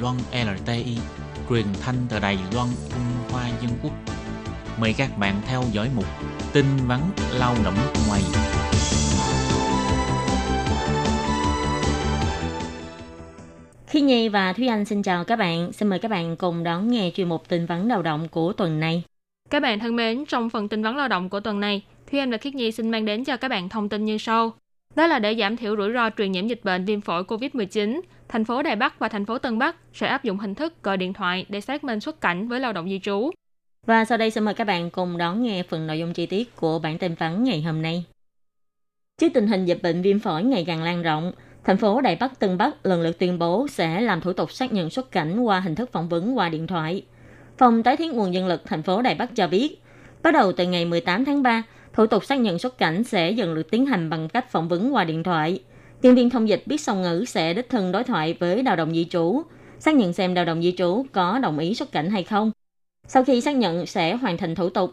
Loan LTI, truyền thanh từ Đài Loan Trung Hoa Dân Quốc. Mời các bạn theo dõi mục tin vắn lao động ngoài. Khi Nhi và Thúy Anh xin chào các bạn. Xin mời các bạn cùng đón nghe chuyên mục tin vắn lao động của tuần này. Các bạn thân mến, trong phần tin vắn lao động của tuần này, Thúy Anh và Khiết Nhi xin mang đến cho các bạn thông tin như sau. Đó là để giảm thiểu rủi ro truyền nhiễm dịch bệnh viêm phổi COVID-19, thành phố Đài Bắc và thành phố Tân Bắc sẽ áp dụng hình thức gọi điện thoại để xác minh xuất cảnh với lao động di trú. Và sau đây xin mời các bạn cùng đón nghe phần nội dung chi tiết của bản tin vắn ngày hôm nay. Trước tình hình dịch bệnh viêm phổi ngày càng lan rộng, thành phố Đài Bắc Tân Bắc lần lượt tuyên bố sẽ làm thủ tục xác nhận xuất cảnh qua hình thức phỏng vấn qua điện thoại. Phòng tái thiết nguồn nhân lực thành phố Đài Bắc cho biết, bắt đầu từ ngày 18 tháng 3, thủ tục xác nhận xuất cảnh sẽ dần được tiến hành bằng cách phỏng vấn qua điện thoại. Nhân viên thông dịch biết song ngữ sẽ đích thân đối thoại với lao động di trú, xác nhận xem lao động di trú có đồng ý xuất cảnh hay không. Sau khi xác nhận sẽ hoàn thành thủ tục.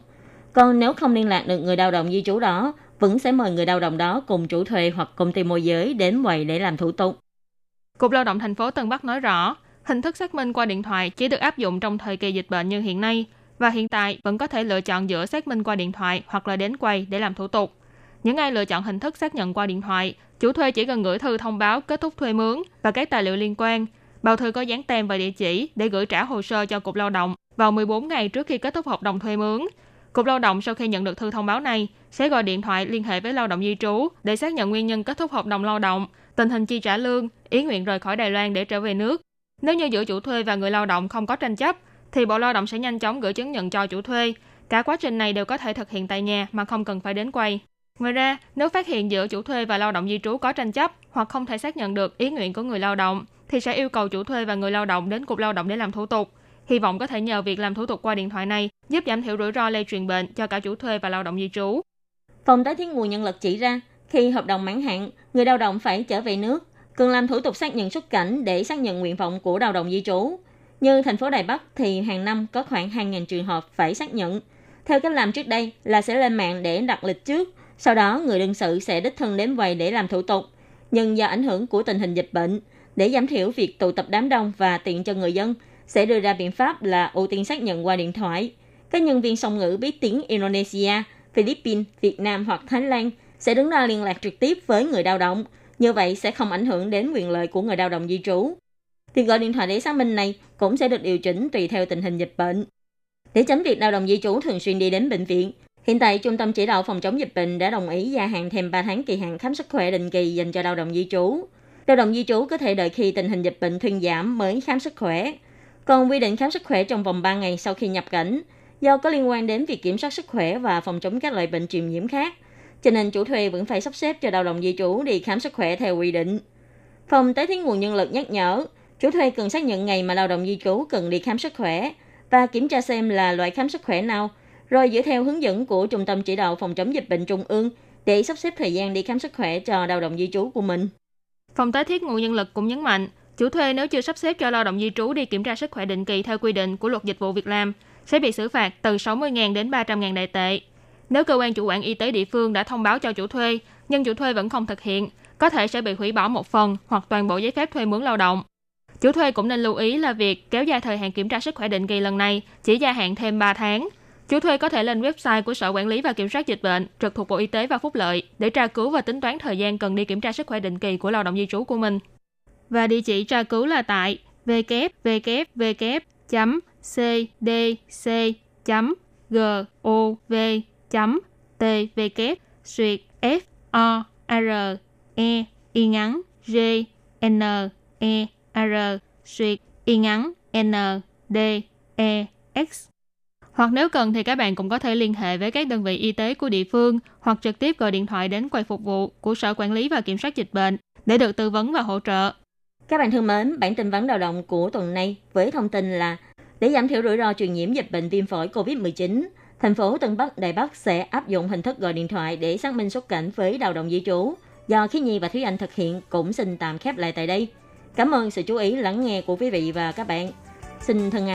Còn nếu không liên lạc được người lao động di trú đó, vẫn sẽ mời người lao động đó cùng chủ thuê hoặc công ty môi giới đến quầy để làm thủ tục. Cục Lao động thành phố Tân Bắc nói rõ, hình thức xác minh qua điện thoại chỉ được áp dụng trong thời kỳ dịch bệnh như hiện nay và hiện tại vẫn có thể lựa chọn giữa xác minh qua điện thoại hoặc là đến quầy để làm thủ tục. Những ai lựa chọn hình thức xác nhận qua điện thoại, chủ thuê chỉ cần gửi thư thông báo kết thúc thuê mướn và các tài liệu liên quan. Bao thư có dán tem và địa chỉ để gửi trả hồ sơ cho Cục Lao động vào 14 ngày trước khi kết thúc hợp đồng thuê mướn. Cục Lao động sau khi nhận được thư thông báo này sẽ gọi điện thoại liên hệ với lao động di trú để xác nhận nguyên nhân kết thúc hợp đồng lao động, tình hình chi trả lương, ý nguyện rời khỏi Đài Loan để trở về nước. Nếu như giữa chủ thuê và người lao động không có tranh chấp, thì Bộ Lao động sẽ nhanh chóng gửi chứng nhận cho chủ thuê. Cả quá trình này đều có thể thực hiện tại nhà mà không cần phải đến quầy. Ngoài ra, nếu phát hiện giữa chủ thuê và lao động di trú có tranh chấp hoặc không thể xác nhận được ý nguyện của người lao động, thì sẽ yêu cầu chủ thuê và người lao động đến cục lao động để làm thủ tục. Hy vọng có thể nhờ việc làm thủ tục qua điện thoại này giúp giảm thiểu rủi ro lây truyền bệnh cho cả chủ thuê và lao động di trú. Phòng tái thiết nguồn nhân lực chỉ ra, khi hợp đồng mãn hạn, người lao động phải trở về nước, cần làm thủ tục xác nhận xuất cảnh để xác nhận nguyện vọng của lao động di trú. Như thành phố Đài Bắc thì hàng năm có khoảng 2.000 trường hợp phải xác nhận. Theo cách làm trước đây là sẽ lên mạng để đặt lịch trước, sau đó người đương sự sẽ đích thân đến quầy để làm thủ tục. Nhưng do ảnh hưởng của tình hình dịch bệnh, để giảm thiểu việc tụ tập đám đông và tiện cho người dân, sẽ đưa ra biện pháp là ưu tiên xác nhận qua điện thoại. Các nhân viên song ngữ biết tiếng Indonesia, Philippines, Việt Nam hoặc Thái Lan sẽ đứng ra liên lạc trực tiếp với người lao động. Như vậy sẽ không ảnh hưởng đến quyền lợi của người lao động di trú thì gọi điện thoại để xác minh này cũng sẽ được điều chỉnh tùy theo tình hình dịch bệnh. Để tránh việc lao động di trú thường xuyên đi đến bệnh viện, hiện tại Trung tâm Chỉ đạo Phòng chống dịch bệnh đã đồng ý gia hạn thêm 3 tháng kỳ hạn khám sức khỏe định kỳ dành cho lao động di trú. Lao động di trú có thể đợi khi tình hình dịch bệnh thuyên giảm mới khám sức khỏe. Còn quy định khám sức khỏe trong vòng 3 ngày sau khi nhập cảnh, do có liên quan đến việc kiểm soát sức khỏe và phòng chống các loại bệnh truyền nhiễm khác, cho nên chủ thuê vẫn phải sắp xếp cho lao động di trú đi khám sức khỏe theo quy định. Phòng tái thiết nguồn nhân lực nhắc nhở, chủ thuê cần xác nhận ngày mà lao động di trú cần đi khám sức khỏe và kiểm tra xem là loại khám sức khỏe nào, rồi dựa theo hướng dẫn của Trung tâm Chỉ đạo Phòng chống dịch bệnh Trung ương để sắp xếp thời gian đi khám sức khỏe cho lao động di trú của mình. Phòng tái thiết nguồn nhân lực cũng nhấn mạnh, chủ thuê nếu chưa sắp xếp cho lao động di trú đi kiểm tra sức khỏe định kỳ theo quy định của luật dịch vụ việc làm sẽ bị xử phạt từ 60.000 đến 300.000 đại tệ. Nếu cơ quan chủ quản y tế địa phương đã thông báo cho chủ thuê, nhưng chủ thuê vẫn không thực hiện, có thể sẽ bị hủy bỏ một phần hoặc toàn bộ giấy phép thuê mướn lao động. Chủ thuê cũng nên lưu ý là việc kéo dài thời hạn kiểm tra sức khỏe định kỳ lần này chỉ gia hạn thêm 3 tháng. Chủ thuê có thể lên website của Sở Quản lý và Kiểm soát Dịch bệnh trực thuộc Bộ Y tế và Phúc lợi để tra cứu và tính toán thời gian cần đi kiểm tra sức khỏe định kỳ của lao động di trú của mình. Và địa chỉ tra cứu là tại www.cdc.gov.tv suyệt f o r e y ngắn g n e r suyệt y ngắn n d e x hoặc nếu cần thì các bạn cũng có thể liên hệ với các đơn vị y tế của địa phương hoặc trực tiếp gọi điện thoại đến quầy phục vụ của Sở Quản lý và Kiểm soát Dịch bệnh để được tư vấn và hỗ trợ. Các bạn thân mến, bản tin vấn lao động của tuần này với thông tin là để giảm thiểu rủi ro truyền nhiễm dịch bệnh viêm phổi COVID-19, thành phố Tân Bắc, Đài Bắc sẽ áp dụng hình thức gọi điện thoại để xác minh xuất cảnh với lao động di trú. Do Khí Nhi và Thúy Anh thực hiện cũng xin tạm khép lại tại đây. Cảm ơn sự chú ý lắng nghe của quý vị và các bạn. Xin thân ái